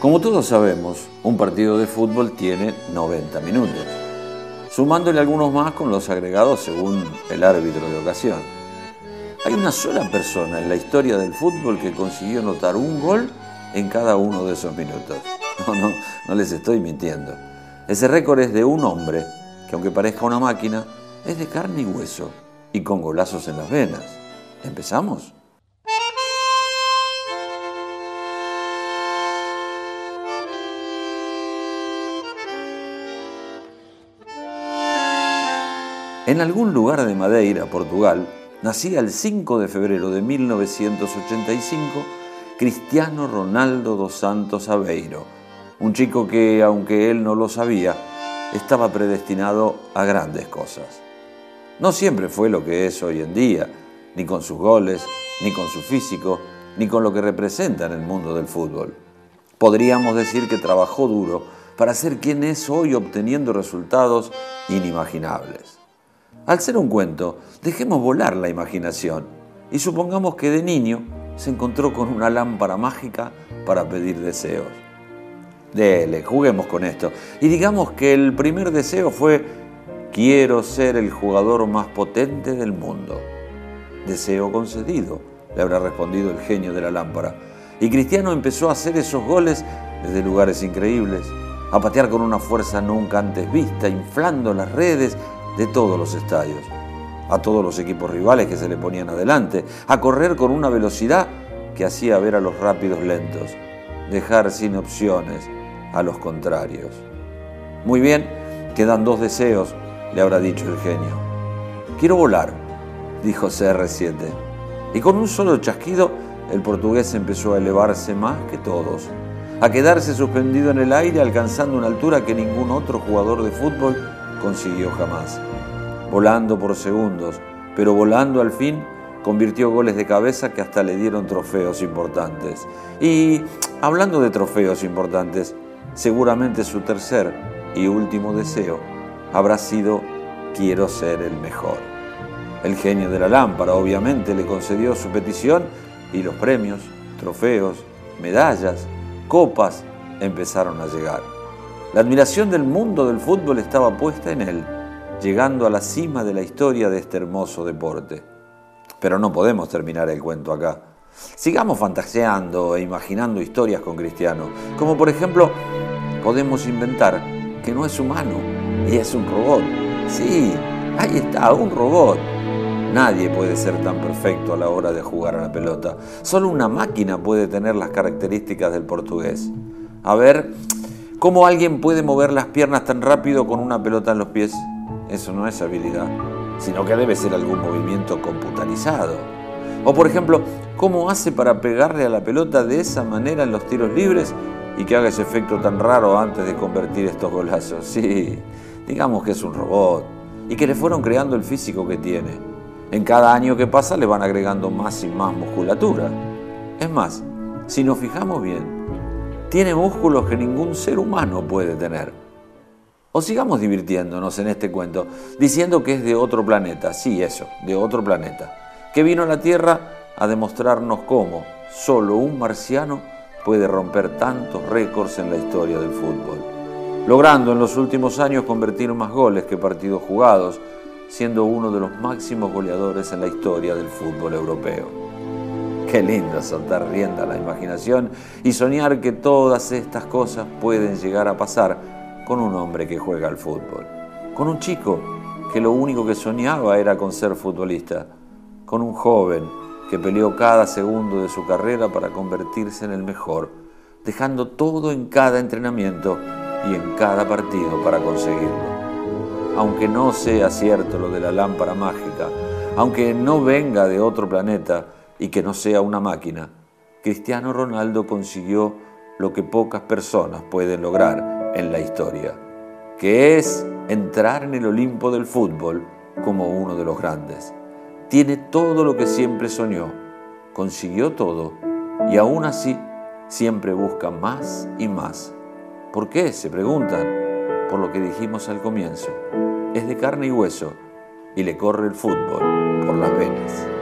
Como todos sabemos, un partido de fútbol tiene 90 minutos, sumándole algunos más con los agregados según el árbitro de ocasión. Hay una sola persona en la historia del fútbol que consiguió anotar un gol en cada uno de esos minutos. No, no, no les estoy mintiendo. Ese récord es de un hombre que aunque parezca una máquina, es de carne y hueso y con golazos en las venas. ¿Empezamos? En algún lugar de Madeira, Portugal, nacía el 5 de febrero de 1985 Cristiano Ronaldo dos Santos Aveiro, un chico que, aunque él no lo sabía, estaba predestinado a grandes cosas. No siempre fue lo que es hoy en día, ni con sus goles, ni con su físico, ni con lo que representa en el mundo del fútbol. Podríamos decir que trabajó duro para ser quien es hoy obteniendo resultados inimaginables. Al ser un cuento, dejemos volar la imaginación y supongamos que de niño se encontró con una lámpara mágica para pedir deseos. Dele, juguemos con esto. Y digamos que el primer deseo fue, quiero ser el jugador más potente del mundo. Deseo concedido, le habrá respondido el genio de la lámpara. Y Cristiano empezó a hacer esos goles desde lugares increíbles, a patear con una fuerza nunca antes vista, inflando las redes de todos los estadios, a todos los equipos rivales que se le ponían adelante, a correr con una velocidad que hacía ver a los rápidos lentos, dejar sin opciones a los contrarios. Muy bien, quedan dos deseos, le habrá dicho el genio. Quiero volar, dijo CR7. Y con un solo chasquido, el portugués empezó a elevarse más que todos, a quedarse suspendido en el aire alcanzando una altura que ningún otro jugador de fútbol consiguió jamás. Volando por segundos, pero volando al fin, convirtió goles de cabeza que hasta le dieron trofeos importantes. Y hablando de trofeos importantes, seguramente su tercer y último deseo habrá sido quiero ser el mejor. El genio de la lámpara obviamente le concedió su petición y los premios, trofeos, medallas, copas empezaron a llegar. La admiración del mundo del fútbol estaba puesta en él, llegando a la cima de la historia de este hermoso deporte. Pero no podemos terminar el cuento acá. Sigamos fantaseando e imaginando historias con Cristiano, como por ejemplo, podemos inventar que no es humano y es un robot. Sí, ahí está, un robot. Nadie puede ser tan perfecto a la hora de jugar a la pelota. Solo una máquina puede tener las características del portugués. A ver, ¿Cómo alguien puede mover las piernas tan rápido con una pelota en los pies? Eso no es habilidad, sino que debe ser algún movimiento computarizado. O por ejemplo, ¿cómo hace para pegarle a la pelota de esa manera en los tiros libres y que haga ese efecto tan raro antes de convertir estos golazos? Sí, digamos que es un robot y que le fueron creando el físico que tiene. En cada año que pasa le van agregando más y más musculatura. Es más, si nos fijamos bien, tiene músculos que ningún ser humano puede tener. O sigamos divirtiéndonos en este cuento, diciendo que es de otro planeta, sí, eso, de otro planeta, que vino a la Tierra a demostrarnos cómo solo un marciano puede romper tantos récords en la historia del fútbol, logrando en los últimos años convertir más goles que partidos jugados, siendo uno de los máximos goleadores en la historia del fútbol europeo. Qué lindo soltar rienda a la imaginación y soñar que todas estas cosas pueden llegar a pasar con un hombre que juega al fútbol, con un chico que lo único que soñaba era con ser futbolista, con un joven que peleó cada segundo de su carrera para convertirse en el mejor, dejando todo en cada entrenamiento y en cada partido para conseguirlo. Aunque no sea cierto lo de la lámpara mágica, aunque no venga de otro planeta, y que no sea una máquina, Cristiano Ronaldo consiguió lo que pocas personas pueden lograr en la historia, que es entrar en el Olimpo del fútbol como uno de los grandes. Tiene todo lo que siempre soñó, consiguió todo y aún así siempre busca más y más. ¿Por qué? Se preguntan. Por lo que dijimos al comienzo. Es de carne y hueso y le corre el fútbol por las venas.